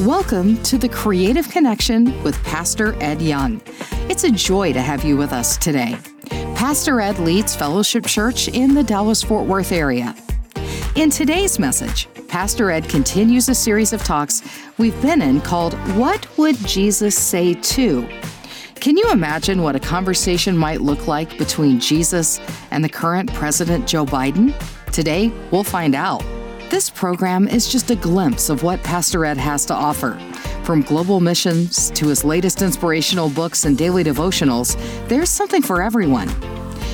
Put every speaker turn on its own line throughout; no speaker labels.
Welcome to the Creative Connection with Pastor Ed Young. It's a joy to have you with us today. Pastor Ed leads Fellowship Church in the Dallas Fort Worth area. In today's message, Pastor Ed continues a series of talks we've been in called What Would Jesus Say To? Can you imagine what a conversation might look like between Jesus and the current President Joe Biden? Today, we'll find out. This program is just a glimpse of what Pastor Ed has to offer. From global missions to his latest inspirational books and daily devotionals, there's something for everyone.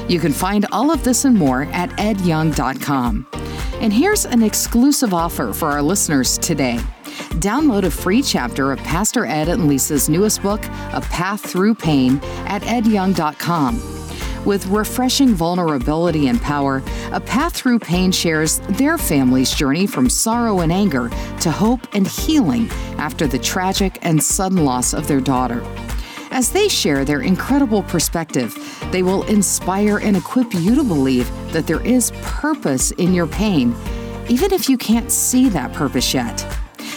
You can find all of this and more at edyoung.com. And here's an exclusive offer for our listeners today. Download a free chapter of Pastor Ed and Lisa's newest book, A Path Through Pain, at edyoung.com. With refreshing vulnerability and power, A Path Through Pain shares their family's journey from sorrow and anger to hope and healing after the tragic and sudden loss of their daughter. As they share their incredible perspective, they will inspire and equip you to believe that there is purpose in your pain, even if you can't see that purpose yet.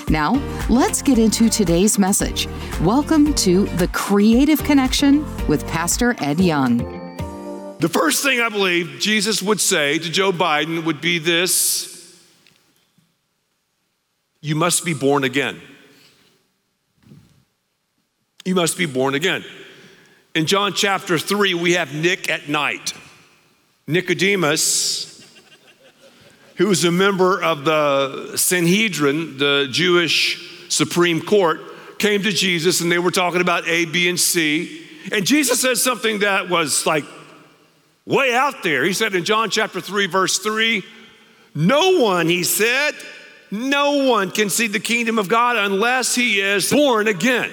Now, let's get into today's message. Welcome to The Creative Connection with Pastor Ed Young.
The first thing I believe Jesus would say to Joe Biden would be this You must be born again. You must be born again. In John chapter 3, we have Nick at night. Nicodemus, who was a member of the Sanhedrin, the Jewish Supreme Court, came to Jesus and they were talking about A, B, and C. And Jesus says something that was like way out there. He said in John chapter 3, verse 3, no one, he said, no one can see the kingdom of God unless he is born again.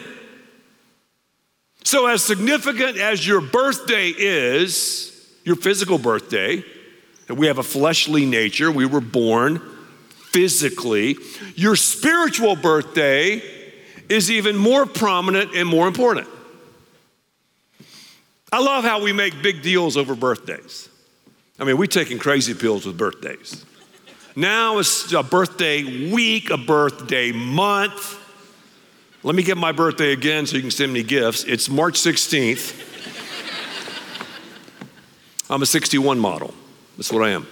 So, as significant as your birthday is, your physical birthday, and we have a fleshly nature, we were born physically, your spiritual birthday is even more prominent and more important. I love how we make big deals over birthdays. I mean, we're taking crazy pills with birthdays. Now it's a birthday week, a birthday month. Let me get my birthday again so you can send me gifts. It's March 16th. I'm a 61 model. That's what I am.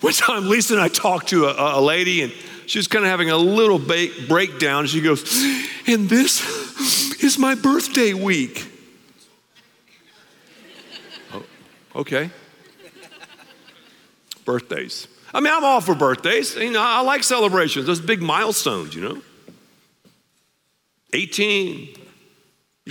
One time, Lisa and I talked to a, a lady, and she was kind of having a little ba- breakdown. She goes, And this is my birthday week. Okay. Birthdays. I mean, I'm all for birthdays. You know, I like celebrations, those big milestones, you know. 18,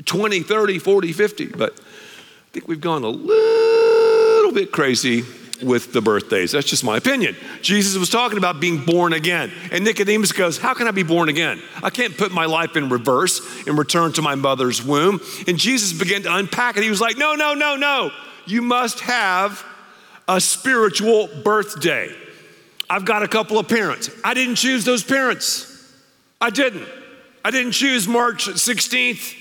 20, 30, 40, 50. But I think we've gone a little bit crazy with the birthdays. That's just my opinion. Jesus was talking about being born again. And Nicodemus goes, How can I be born again? I can't put my life in reverse and return to my mother's womb. And Jesus began to unpack it. He was like, No, no, no, no you must have a spiritual birthday. I've got a couple of parents. I didn't choose those parents. I didn't. I didn't choose March 16th,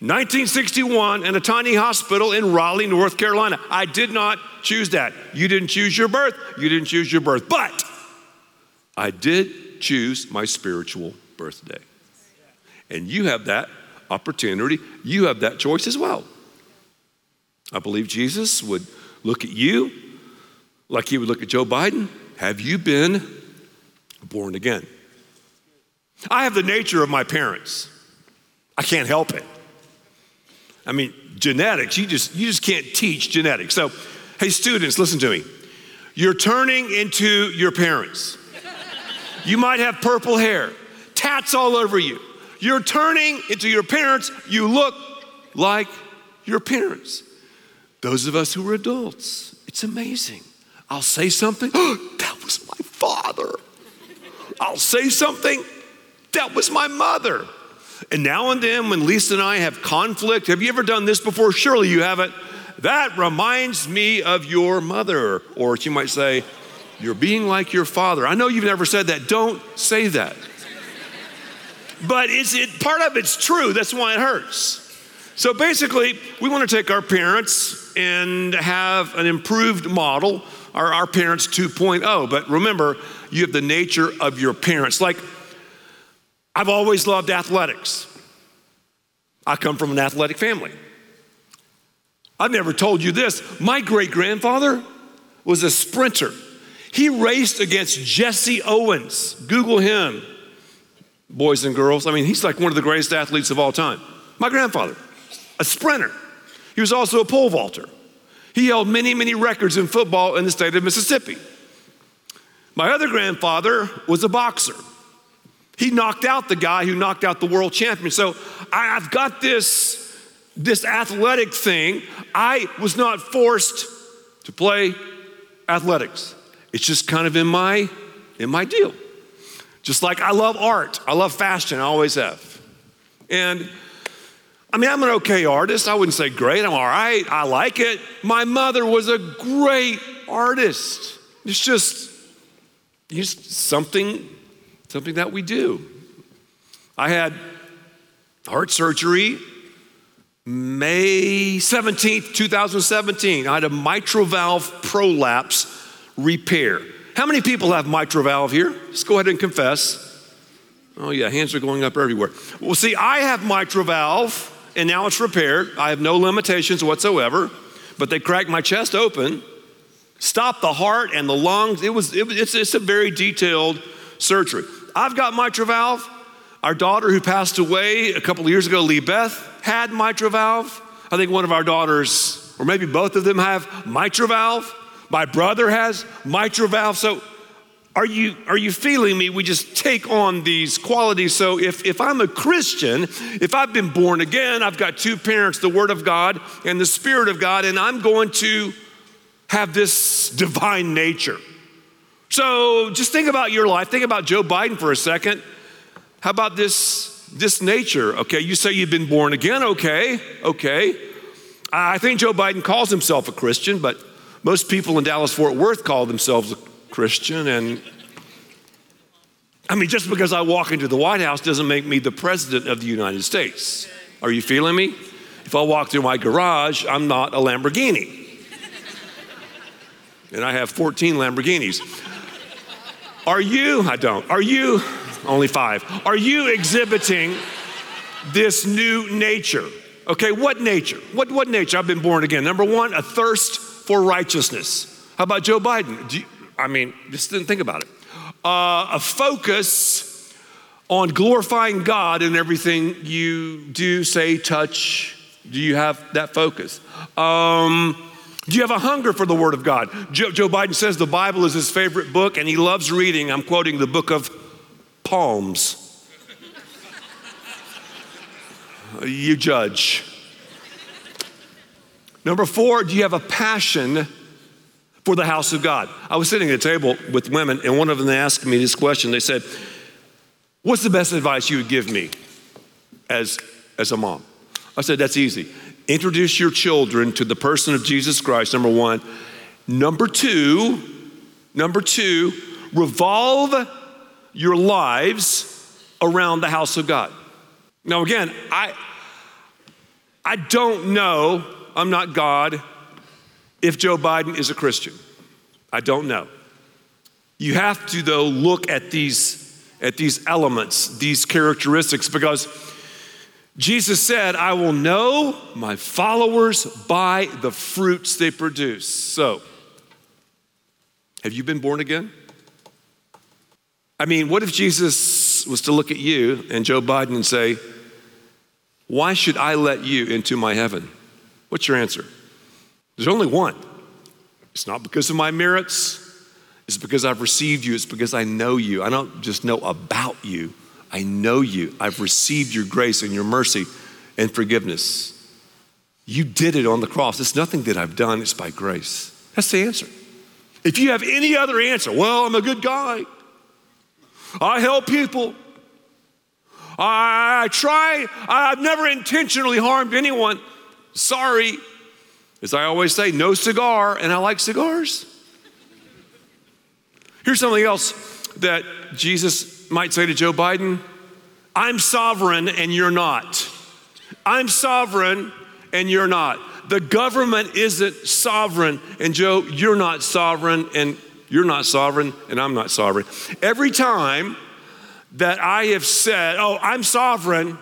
1961, in a tiny hospital in Raleigh, North Carolina. I did not choose that. You didn't choose your birth. You didn't choose your birth. But I did choose my spiritual birthday. And you have that opportunity. You have that choice as well. I believe Jesus would look at you like he would look at Joe Biden. Have you been born again? I have the nature of my parents. I can't help it. I mean, genetics, you just you just can't teach genetics. So, hey students, listen to me. You're turning into your parents. You might have purple hair, tats all over you. You're turning into your parents. You look like your parents. Those of us who are adults, it's amazing. I'll say something, oh, that was my father. I'll say something, that was my mother. And now and then, when Lisa and I have conflict, have you ever done this before? Surely you haven't. That reminds me of your mother. Or she might say, You're being like your father. I know you've never said that. Don't say that. But it's, it, part of it's true. That's why it hurts. So basically, we want to take our parents and have an improved model, our, our parents 2.0. But remember, you have the nature of your parents. Like, I've always loved athletics. I come from an athletic family. I've never told you this. My great grandfather was a sprinter. He raced against Jesse Owens. Google him, boys and girls. I mean, he's like one of the greatest athletes of all time. My grandfather, a sprinter. He was also a pole vaulter. He held many, many records in football in the state of Mississippi. My other grandfather was a boxer. He knocked out the guy who knocked out the world champion. So I've got this, this athletic thing. I was not forced to play athletics. It's just kind of in my in my deal. Just like I love art, I love fashion, I always have. And I mean, I'm an okay artist. I wouldn't say great. I'm all right. I like it. My mother was a great artist. It's just, just something, something that we do. I had heart surgery May 17th, 2017. I had a mitral valve prolapse repair. How many people have mitral valve here? Just go ahead and confess. Oh, yeah, hands are going up everywhere. Well, see, I have mitral valve and now it's repaired. I have no limitations whatsoever, but they cracked my chest open, stopped the heart and the lungs. It was, it it's, it's a very detailed surgery. I've got mitral valve. Our daughter, who passed away a couple of years ago, Lee Beth, had mitral valve. I think one of our daughters, or maybe both of them, have mitral valve. My brother has mitral valve. So are you, are you feeling me? We just take on these qualities. So if, if I'm a Christian, if I've been born again, I've got two parents, the Word of God and the Spirit of God, and I'm going to have this divine nature. So just think about your life. Think about Joe Biden for a second. How about this, this nature? Okay, you say you've been born again. Okay, okay. I think Joe Biden calls himself a Christian, but most people in Dallas Fort Worth call themselves Christian. And I mean, just because I walk into the White House doesn't make me the president of the United States. Are you feeling me? If I walk through my garage, I'm not a Lamborghini. and I have 14 Lamborghinis. Are you, I don't, are you, only five, are you exhibiting this new nature? Okay, what nature? What, what nature? I've been born again. Number one, a thirst for righteousness. How about Joe Biden? You, I mean, just didn't think about it. Uh, a focus on glorifying God in everything you do, say, touch. Do you have that focus? Um, do you have a hunger for the Word of God? Joe, Joe Biden says the Bible is his favorite book and he loves reading. I'm quoting the book of Palms. you judge. Number four, do you have a passion for the house of God. I was sitting at a table with women, and one of them asked me this question. They said, What's the best advice you would give me as, as a mom? I said, That's easy. Introduce your children to the person of Jesus Christ, number one. Number two, number two, revolve your lives around the house of God. Now, again, I, I don't know, I'm not God if Joe Biden is a Christian. I don't know. You have to, though, look at these, at these elements, these characteristics, because Jesus said, I will know my followers by the fruits they produce. So, have you been born again? I mean, what if Jesus was to look at you and Joe Biden and say, Why should I let you into my heaven? What's your answer? There's only one. It's not because of my merits, it's because I've received you, it's because I know you. I don't just know about you, I know you. I've received your grace and your mercy and forgiveness. You did it on the cross. It's nothing that I've done, it's by grace. That's the answer. If you have any other answer, well, I'm a good guy, I help people. I try, I've never intentionally harmed anyone. Sorry, as I always say, no cigar, and I like cigars. Here's something else that Jesus might say to Joe Biden I'm sovereign and you're not. I'm sovereign and you're not. The government isn't sovereign, and Joe, you're not sovereign, and you're not sovereign, and I'm not sovereign. Every time that I have said, oh, I'm sovereign,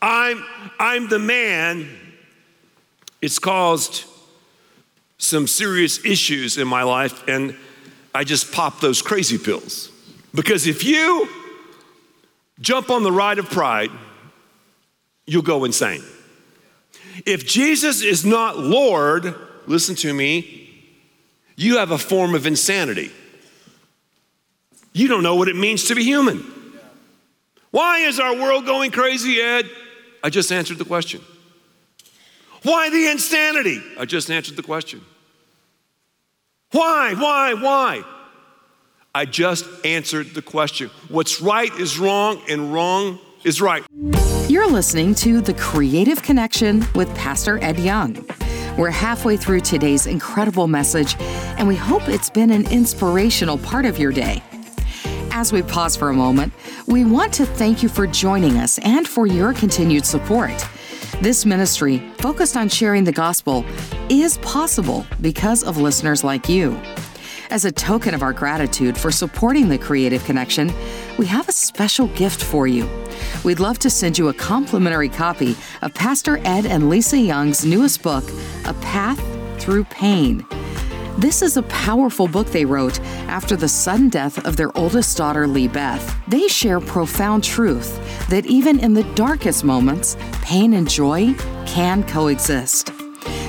I'm, I'm the man, it's caused some serious issues in my life, and I just pop those crazy pills. Because if you jump on the ride of pride, you'll go insane. If Jesus is not Lord, listen to me, you have a form of insanity. You don't know what it means to be human. Why is our world going crazy, Ed? I just answered the question. Why the insanity? I just answered the question. Why, why, why? I just answered the question. What's right is wrong, and wrong is right.
You're listening to The Creative Connection with Pastor Ed Young. We're halfway through today's incredible message, and we hope it's been an inspirational part of your day. As we pause for a moment, we want to thank you for joining us and for your continued support. This ministry, focused on sharing the gospel, is possible because of listeners like you. As a token of our gratitude for supporting the Creative Connection, we have a special gift for you. We'd love to send you a complimentary copy of Pastor Ed and Lisa Young's newest book, A Path Through Pain. This is a powerful book they wrote after the sudden death of their oldest daughter, Lee Beth. They share profound truth that even in the darkest moments, pain and joy can coexist.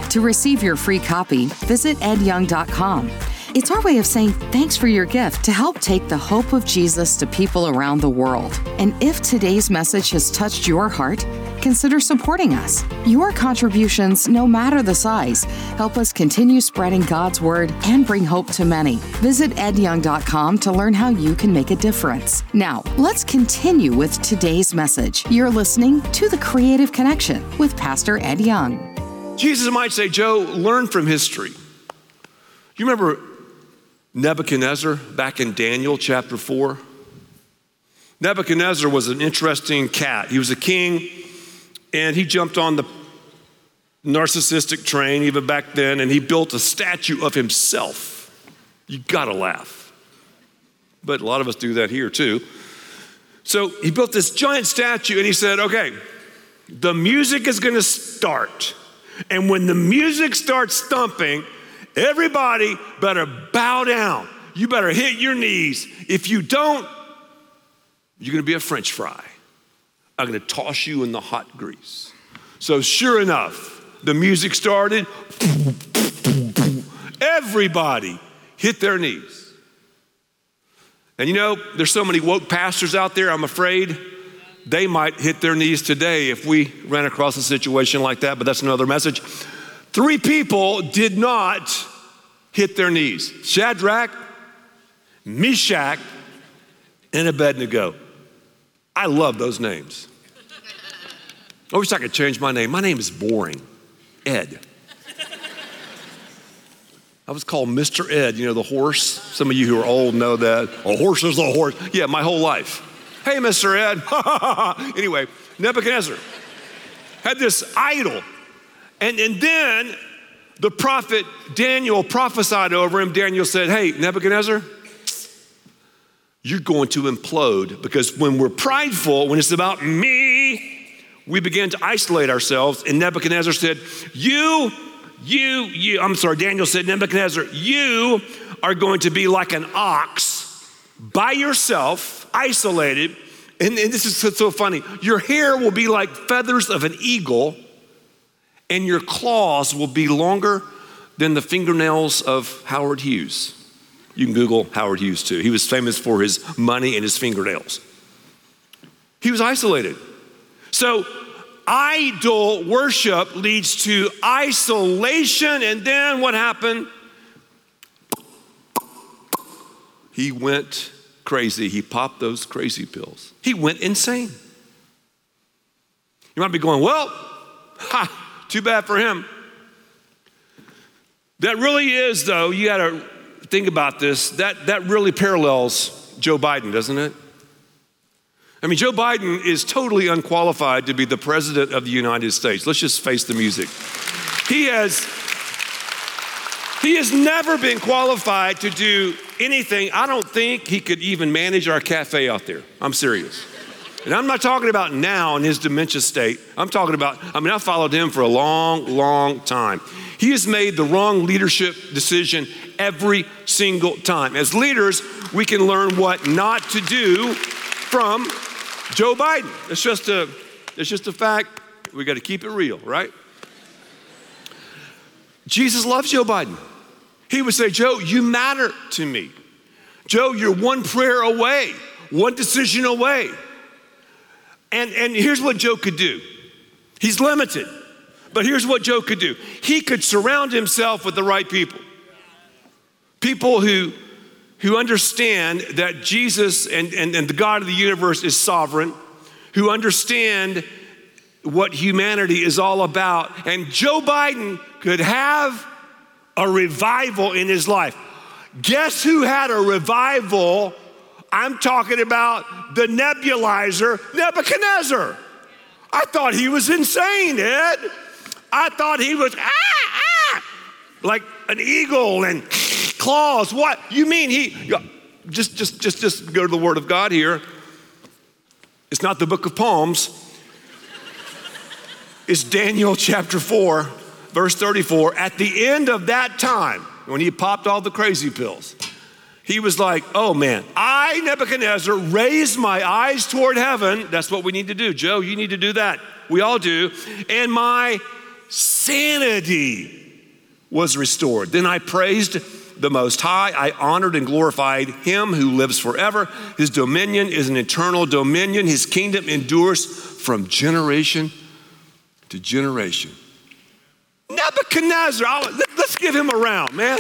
To receive your free copy, visit edyoung.com. It's our way of saying thanks for your gift to help take the hope of Jesus to people around the world. And if today's message has touched your heart, consider supporting us. Your contributions, no matter the size, help us continue spreading God's word and bring hope to many. Visit edyoung.com to learn how you can make a difference. Now, let's continue with today's message. You're listening to The Creative Connection with Pastor Ed Young.
Jesus might say, Joe, learn from history. You remember Nebuchadnezzar back in Daniel chapter 4? Nebuchadnezzar was an interesting cat. He was a king and he jumped on the narcissistic train even back then, and he built a statue of himself. You gotta laugh. But a lot of us do that here too. So he built this giant statue and he said, okay, the music is gonna start. And when the music starts thumping, everybody better bow down. You better hit your knees. If you don't, you're gonna be a french fry. I'm going to toss you in the hot grease. So, sure enough, the music started. Everybody hit their knees. And you know, there's so many woke pastors out there, I'm afraid they might hit their knees today if we ran across a situation like that, but that's another message. Three people did not hit their knees Shadrach, Meshach, and Abednego. I love those names. I wish I could change my name. My name is boring. Ed. I was called Mr. Ed, you know, the horse. Some of you who are old know that. A horse is a horse. Yeah, my whole life. Hey, Mr. Ed. anyway, Nebuchadnezzar had this idol. And, and then the prophet Daniel prophesied over him. Daniel said, Hey, Nebuchadnezzar, you're going to implode because when we're prideful, when it's about me, we began to isolate ourselves. And Nebuchadnezzar said, You, you, you, I'm sorry, Daniel said, Nebuchadnezzar, you are going to be like an ox by yourself, isolated. And, and this is so, so funny. Your hair will be like feathers of an eagle, and your claws will be longer than the fingernails of Howard Hughes. You can Google Howard Hughes too. He was famous for his money and his fingernails. He was isolated. So, idol worship leads to isolation. And then what happened? He went crazy. He popped those crazy pills. He went insane. You might be going, well, ha, too bad for him. That really is, though, you got to think about this. That, that really parallels Joe Biden, doesn't it? I mean, Joe Biden is totally unqualified to be the president of the United States. Let's just face the music. He has, He has never been qualified to do anything. I don't think he could even manage our cafe out there. I'm serious. And I'm not talking about now in his dementia state. I'm talking about, I mean, I followed him for a long, long time. He has made the wrong leadership decision every single time. As leaders, we can learn what not to do from Joe Biden. It's just a, it's just a fact. We got to keep it real, right? Jesus loves Joe Biden. He would say, Joe, you matter to me. Joe, you're one prayer away, one decision away. And, and here's what Joe could do he's limited, but here's what Joe could do he could surround himself with the right people. People who, who understand that Jesus and, and, and the God of the universe is sovereign, who understand what humanity is all about. And Joe Biden could have a revival in his life. Guess who had a revival? I'm talking about the nebulizer, Nebuchadnezzar. I thought he was insane, Ed. I thought he was ah, ah, like an eagle and claws. What? You mean he just just just just go to the word of God here. It's not the book of Palms. It's Daniel chapter 4 verse 34, at the end of that time, when he popped all the crazy pills, he was like, Oh man, I, Nebuchadnezzar, raised my eyes toward heaven. That's what we need to do. Joe, you need to do that. We all do. And my sanity was restored. Then I praised the Most High. I honored and glorified Him who lives forever. His dominion is an eternal dominion. His kingdom endures from generation to generation. Nebuchadnezzar, I'll, let's give him a round, man.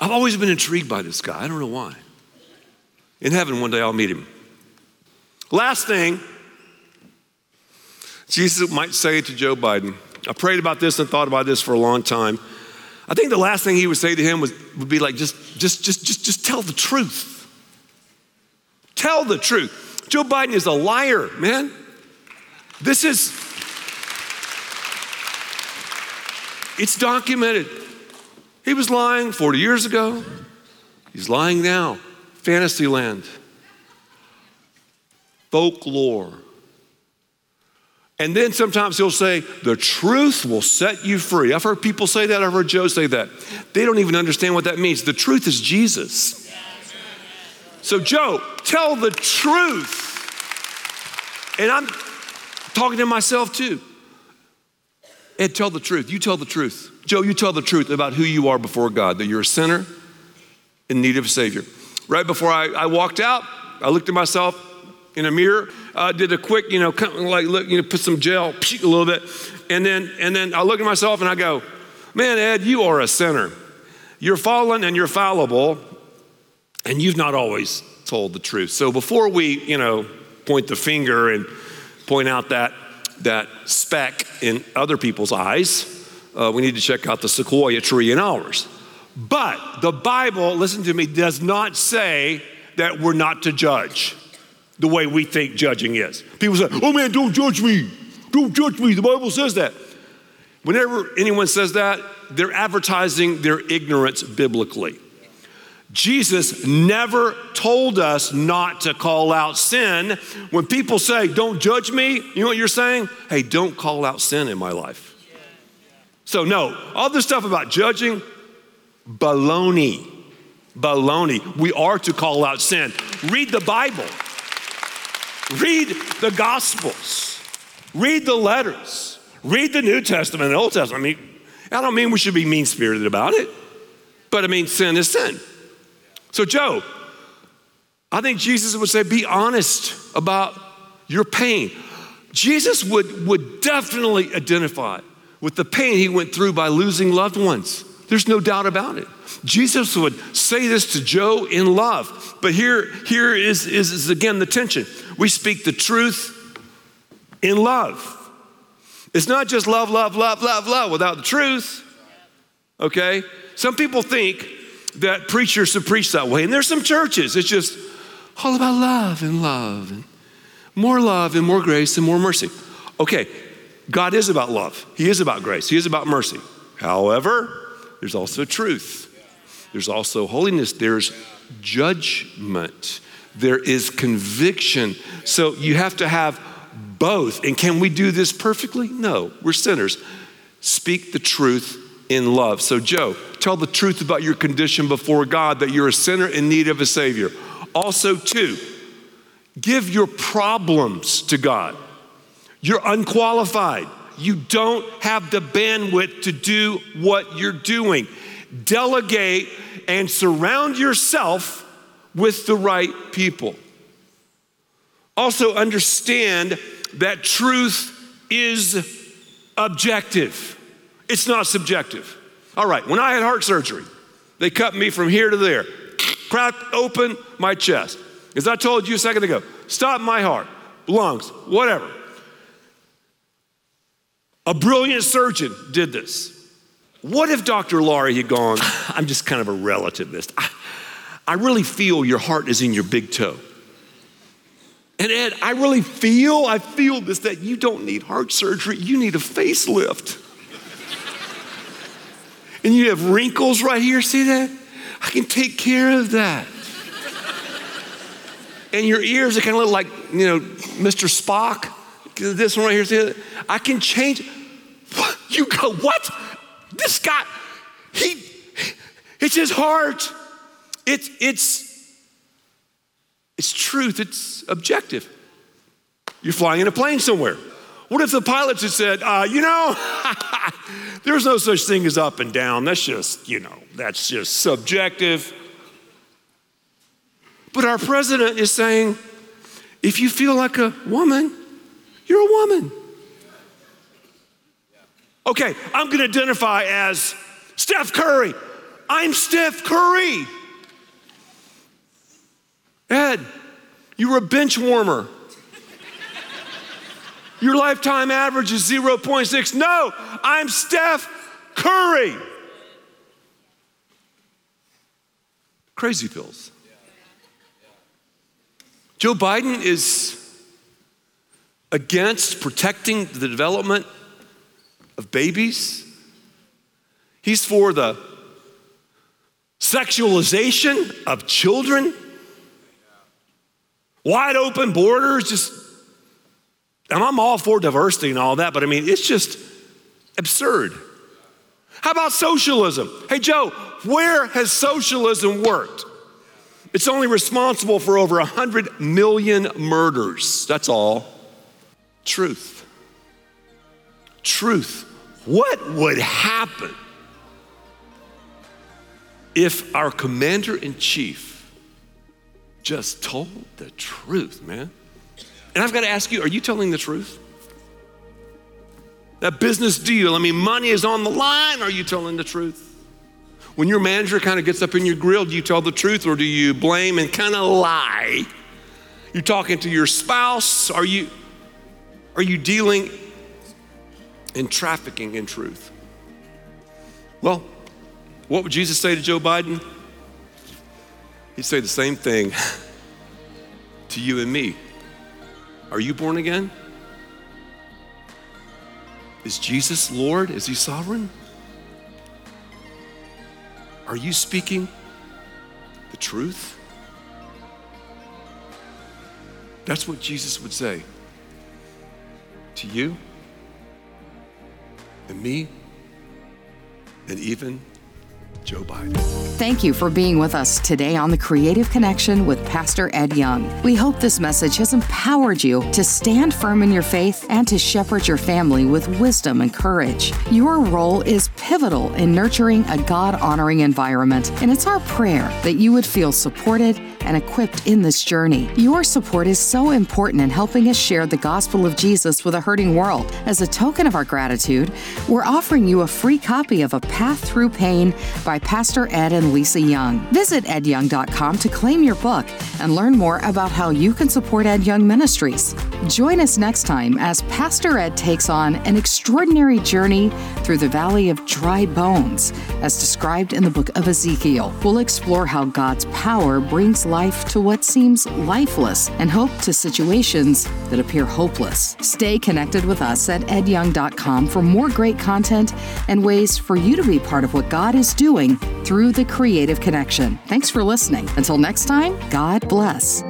I've always been intrigued by this guy. I don't know why. In heaven, one day I'll meet him. Last thing, Jesus might say to Joe Biden. I prayed about this and thought about this for a long time. I think the last thing he would say to him was, would be like, just, just, just, just, just tell the truth. Tell the truth. Joe Biden is a liar, man. This is, it's documented. He was lying 40 years ago. He's lying now. Fantasyland, folklore. And then sometimes he'll say, The truth will set you free. I've heard people say that. I've heard Joe say that. They don't even understand what that means. The truth is Jesus. So, Joe, tell the truth. And I'm talking to myself too. Ed, tell the truth. You tell the truth. Joe, you tell the truth about who you are before God, that you're a sinner in need of a Savior. Right before I, I walked out, I looked at myself in a mirror, uh, did a quick, you know, like look, you know, put some gel, a little bit, and then and then I look at myself and I go, "Man, Ed, you are a sinner. You're fallen and you're fallible, and you've not always told the truth." So before we, you know, point the finger and point out that, that speck in other people's eyes. Uh, we need to check out the sequoia tree in ours. But the Bible, listen to me, does not say that we're not to judge the way we think judging is. People say, oh man, don't judge me. Don't judge me. The Bible says that. Whenever anyone says that, they're advertising their ignorance biblically. Jesus never told us not to call out sin. When people say, Don't judge me, you know what you're saying? Hey, don't call out sin in my life. So, no, all this stuff about judging, baloney. Baloney. We are to call out sin. Read the Bible, read the Gospels, read the letters, read the New Testament and Old Testament. I mean, I don't mean we should be mean spirited about it, but I mean, sin is sin. So, Joe, I think Jesus would say, be honest about your pain. Jesus would, would definitely identify with the pain he went through by losing loved ones. There's no doubt about it. Jesus would say this to Joe in love. But here, here is, is, is again the tension. We speak the truth in love. It's not just love, love, love, love, love without the truth. Okay? Some people think that preachers should preach that way. And there's some churches, it's just all about love and love and more love and more grace and more mercy. Okay, God is about love, He is about grace, He is about mercy. However, there's also truth, there's also holiness, there's judgment, there is conviction. So you have to have both. And can we do this perfectly? No, we're sinners. Speak the truth in love. So, Joe, tell the truth about your condition before God that you're a sinner in need of a Savior. Also, two, give your problems to God. You're unqualified. You don't have the bandwidth to do what you're doing. Delegate and surround yourself with the right people. Also, understand that truth is objective, it's not subjective. All right, when I had heart surgery, they cut me from here to there, cracked open my chest. As I told you a second ago, stop my heart, lungs, whatever. A brilliant surgeon did this. What if Dr. Laurie had gone, I'm just kind of a relativist. I, I really feel your heart is in your big toe. And Ed, I really feel, I feel this that you don't need heart surgery, you need a facelift. and you have wrinkles right here, see that? I can take care of that. and your ears are kind of look like, you know, Mr. Spock. This one right here, see that? I can change. You go, what? This guy, he, it's his heart. It's, it's, it's truth, it's objective. You're flying in a plane somewhere. What if the pilots had said, uh, you know, there's no such thing as up and down. That's just, you know, that's just subjective. But our president is saying, if you feel like a woman, you're a woman. Okay, I'm gonna identify as Steph Curry. I'm Steph Curry. Ed, you were a bench warmer. Your lifetime average is 0.6. No, I'm Steph Curry. Crazy pills. Joe Biden is against protecting the development of babies. He's for the sexualization of children. Wide open borders, just, and I'm all for diversity and all that, but I mean, it's just absurd. How about socialism? Hey, Joe, where has socialism worked? It's only responsible for over 100 million murders. That's all. Truth. Truth. What would happen if our commander in chief just told the truth, man. And I've got to ask you, are you telling the truth? That business deal, I mean, money is on the line. Are you telling the truth? When your manager kind of gets up in your grill, do you tell the truth or do you blame and kind of lie? You're talking to your spouse. Are you, are you dealing in trafficking in truth? Well, what would Jesus say to Joe Biden? He'd say the same thing to you and me. Are you born again? Is Jesus Lord? Is He sovereign? Are you speaking the truth? That's what Jesus would say to you me and even Joe Biden.
Thank you for being with us today on the Creative Connection with Pastor Ed Young. We hope this message has empowered you to stand firm in your faith and to shepherd your family with wisdom and courage. Your role is pivotal in nurturing a God honoring environment, and it's our prayer that you would feel supported and equipped in this journey. Your support is so important in helping us share the gospel of Jesus with a hurting world. As a token of our gratitude, we're offering you a free copy of A Path Through Pain by Pastor Ed and Lisa Young. Visit edyoung.com to claim your book and learn more about how you can support Ed Young Ministries. Join us next time as Pastor Ed takes on an extraordinary journey through the valley of dry bones, as described in the book of Ezekiel. We'll explore how God's power brings life to what seems lifeless and hope to situations that appear hopeless. Stay connected with us at edyoung.com for more great content and ways for you to be part of what God is doing through the creative connection. Thanks for listening. Until next time, God bless.